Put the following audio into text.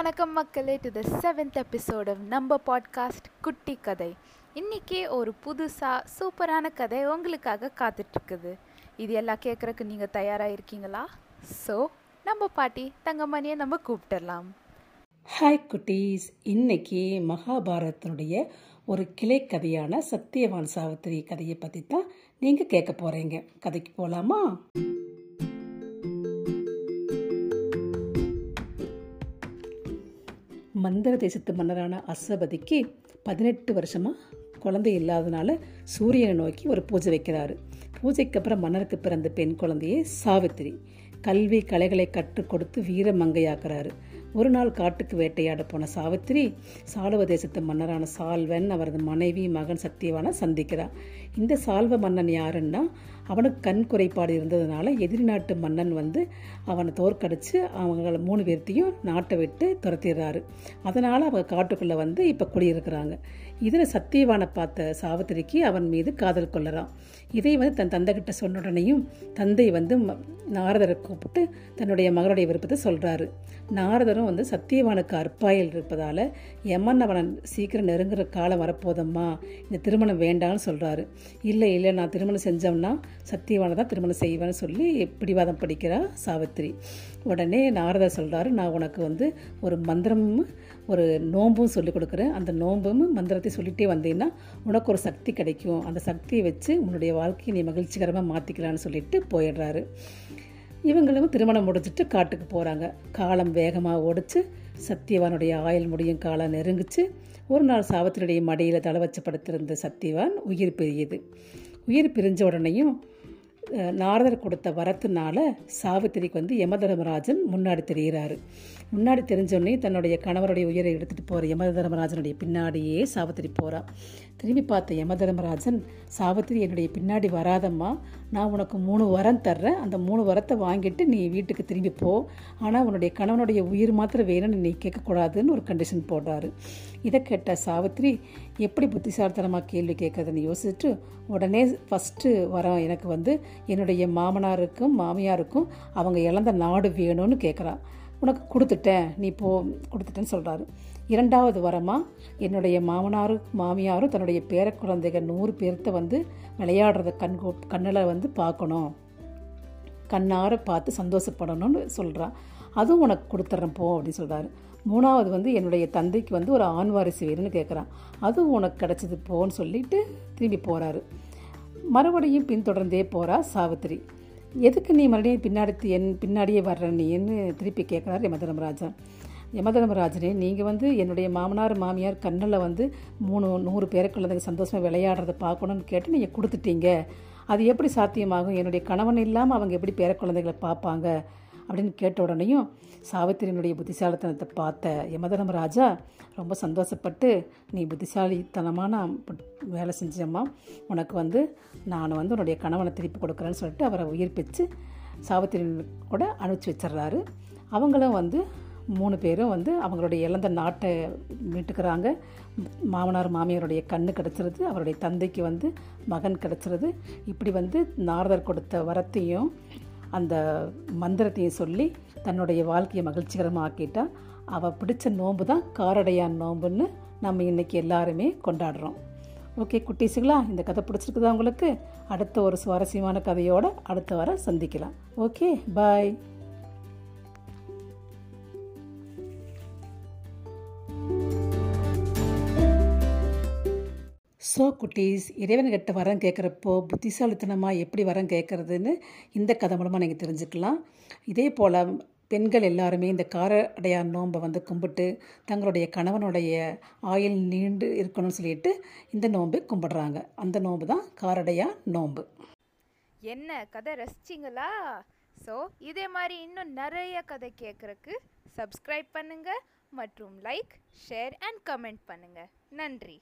வணக்கம் மக்களே to the seventh episode நம்ம பாட்காஸ்ட் குட்டி கதை. இன்றைக்கி ஒரு புதுசாக சூப்பரான கதை உங்களுக்காக காத்துட்ருக்குது. இது எல்லாம் கேட்குறக்கு நீங்கள் தயாராக இருக்கீங்களா? ஸோ நம்ம பாட்டி தங்கமணியை நம்ம கூப்பிட்டுடலாம் ஹாய் குட்டீஸ். இன்னைக்கு மகாபாரதத்தினுடைய ஒரு கிளை கதையான சத்தியவான் சாவித்திரி கதையை பற்றி தான் நீங்கள் கேட்க போகிறீங்க கதைக்கு போகலாமா மந்திர தேசத்து மன்னரான அசபதிக்கு பதினெட்டு வருஷமாக குழந்தை இல்லாதனால சூரியனை நோக்கி ஒரு பூஜை வைக்கிறாரு. பூஜைக்கு அப்புறம் மன்னருக்கு பிறந்த பெண் குழந்தையே சாவித்திரி. கல்வி கலைகளை கற்றுக் கொடுத்து வீரமங்கையாக்குறாரு. ஒரு நாள் காட்டுக்கு வேட்டையாட போன சாவித்திரி சாலுவ தேசத்து மன்னரான சால்வன் அவரது மனைவி மகன் சத்தியவான சந்திக்கிறார். இந்த சால்வ மன்னன் யாருன்னா அவனுக்கு கண் குறைபாடு இருந்ததுனால எதிரி நாட்டு மன்னன் வந்து அவனை தோற்கடிச்சு அவங்கள மூணு பேர்த்தையும் நாட்டை விட்டு துரத்திடுறாரு. அதனால் அவங்க காட்டுக்குள்ளே வந்து இப்போ குடியிருக்கிறாங்க. இதில் சத்தியவானை பார்த்த சாவித்திரிக்கு அவன் மீது காதல் கொள்ளறான் இதை வந்து தன் தந்தைகிட்ட சொன்ன உடனேயும் தந்தை வந்து நாரதரை கூப்பிட்டு தன்னுடைய மகனுடைய விருப்பத்தை சொல்கிறாரு நாரதரும் வந்து சத்தியவானுக்கு அற்பாயில் இருப்பதால் எமன் அவனை சீக்கிரம் நெருங்குற காலம் வரப்போதம்மா இந்த திருமணம் வேண்டாம்னு சொல்கிறாரு இல்லை இல்லை நான் திருமணம் செஞ்சோம்னா சத்தியவானை தான் திருமணம் செய்வேன்னு சொல்லி பிடிவாதம் படிக்கிறா சாவித்திரி. உடனே நாரதர் சொல்கிறாரு நான் உனக்கு வந்து ஒரு மந்திரமும் ஒரு நோம்பும் சொல்லிக் கொடுக்குறேன். அந்த நோம்பும் மந்திரத்தை சொல்லிகிட்டே வந்தீங்கன்னா உனக்கு ஒரு சக்தி கிடைக்கும். அந்த சக்தியை வச்சு உன்னுடைய வாழ்க்கையை நீ மகிழ்ச்சிகரமாக மாற்றிக்கலான்னு சொல்லிட்டு போயிடுறாரு. இவங்களும் திருமணம் முடிச்சுட்டு காட்டுக்கு போகிறாங்க காலம் வேகமாக ஓடிச்சு. சத்தியவானுடைய ஆயுள் முடியும் காலம் நெருங்குச்சு. ஒரு நாள் சாவத்தினுடைய மடியில் தலை வச்சு படுத்திருந்த சத்தியவான் உயிர் பிரியுது. உயிர் பிரிஞ்ச உடனேயும் நாரதர் கொடுத்த வரத்துனால சாவித்திரிக்கு வந்து யமதர்மராஜன் முன்னாடி தெரிகிறாரு. முன்னாடி தெரிஞ்சோடனே தன்னுடைய கணவருடைய உயிரை எடுத்துகிட்டு போகிற யமதர்மராஜனுடைய பின்னாடியே சாவித்திரி போகிறான் திரும்பி பார்த்த யமதர்மராஜன் சாவித்திரி என்னுடைய பின்னாடி வராதம்மா. நான் உனக்கு மூணு வரம் தர்றேன். அந்த மூணு வரத்தை வாங்கிட்டு நீ வீட்டுக்கு திரும்பி போ. ஆனால் உன்னுடைய கணவனுடைய உயிர் மாத்திரம் வேணும்னு நீ கேட்கக்கூடாதுன்னு ஒரு கண்டிஷன் போடுறாரு. இதை கேட்ட சாவித்திரி எப்படி புத்திசாலித்தனமாக கேள்வி கேட்கறதுன்னு யோசிச்சுட்டு உடனே ஃபஸ்ட்டு வரம் எனக்கு வந்து என்னுடைய மாமனாருக்கும் மாமியாருக்கும் அவங்க இழந்த நாடு வேணும்னு கேட்குறான் உனக்கு கொடுத்துட்டேன் நீ போ கொடுத்துட்டேன்னு சொல்கிறாரு இரண்டாவது வரமாக என்னுடைய மாமனாரும் மாமியாரும் தன்னுடைய பேர குழந்தைகள் நூறு பேர்த்த வந்து விளையாடுறத கண் கண்ணில் வந்து பார்க்கணும் கண்ணார பார்த்து சந்தோஷப்படணும்னு சொல்கிறான் அதுவும் உனக்கு கொடுத்துட்றேன் போ அப்படின்னு சொல்கிறாரு மூணாவது வந்து என்னுடைய தந்தைக்கு வந்து ஒரு ஆண் வாரிசு வேணும்னு கேட்குறான் அதுவும் உனக்கு கிடச்சிது போன்னு சொல்லிட்டு திரும்பி போகிறாரு மறுபடியும் பின்தொடர்ந்தே போகிறா சாவித்திரி. எதுக்கு நீ மறுபடியும் பின்னாடி என் பின்னாடியே வர்ற நீன்னு திருப்பி கேட்குறாரு யமதர்மராஜன். யமதர்மராஜனே நீங்கள் வந்து என்னுடைய மாமனார் மாமியார் கண்ணில் வந்து மூணு நூறு பேரை சந்தோஷமாக விளையாடுறத பார்க்கணுன்னு கேட்டு நீங்கள் கொடுத்துட்டீங்க. அது எப்படி சாத்தியமாகும்? என்னுடைய கணவன் இல்லாமல் அவங்க எப்படி பேர குழந்தைகளை பார்ப்பாங்க? அப்படின்னு கேட்ட உடனேயும் சாவித்திரியினுடைய புத்திசாலித்தனத்தை பார்த்த யமதர்மராஜா ரொம்ப சந்தோஷப்பட்டு நீ புத்திசாலித்தனமான வேலை செஞ்சம்மா. உனக்கு வந்து நான் வந்து உன்னுடைய கணவனை திருப்பி கொடுக்குறேன்னு சொல்லிட்டு அவரை உயிர்ப்பித்து சாவித்திரி கூட அனுப்பிச்சி வச்சிடுறாரு. அவங்களும் வந்து மூணு பேரும் வந்து அவங்களுடைய இழந்த நாட்டை மீட்டுக்கிறாங்க. மாமனார் மாமியாருடைய கண்ணு கிடச்சிருது. அவருடைய தந்தைக்கு வந்து மகன் கிடச்சிருது. இப்படி வந்து நாரதர் கொடுத்த வரத்தையும் அந்த மந்திரத்தையும் சொல்லி தன்னுடைய வாழ்க்கையை மகிழ்ச்சிகரமாக ஆக்கிட்டா அவள் பிடிச்ச நோன்பு தான் காரடையான் நோன்புன்னு நம்ம இன்றைக்கி எல்லாருமே கொண்டாடுறோம். ஓகே குட்டீஸுங்களா இந்த கதை பிடிச்சிருக்குதா உங்களுக்கு? அடுத்த ஒரு சுவாரஸ்யமான கதையோடு அடுத்த வாரம் சந்திக்கலாம். Okay bye. ஸோ குட்டீஸ் இறைவன்கிட்ட வரம் கேட்குறப்போ புத்திசாலித்தனமாக எப்படி வரம் கேட்குறதுன்னு இந்த கதை மூலமாக நீங்கள் தெரிஞ்சுக்கலாம். இதே போல் பெண்கள் எல்லாருமே இந்த கார அடையார் நோன்பை வந்து கும்பிட்டு தங்களுடைய கணவனுடைய ஆயில் நீண்டு இருக்கணும்னு சொல்லிட்டு இந்த நோன்பு கும்பிடுறாங்க. அந்த நோன்பு தான் காரடையா நோன்பு. என்ன கதை ரசிச்சிங்களா? ஸோ இதே மாதிரி இன்னும் நிறைய கதை கேட்குறக்கு சப்ஸ்கிரைப் பண்ணுங்கள் மற்றும் லைக் ஷேர் அண்ட் கமெண்ட் பண்ணுங்கள் நன்றி.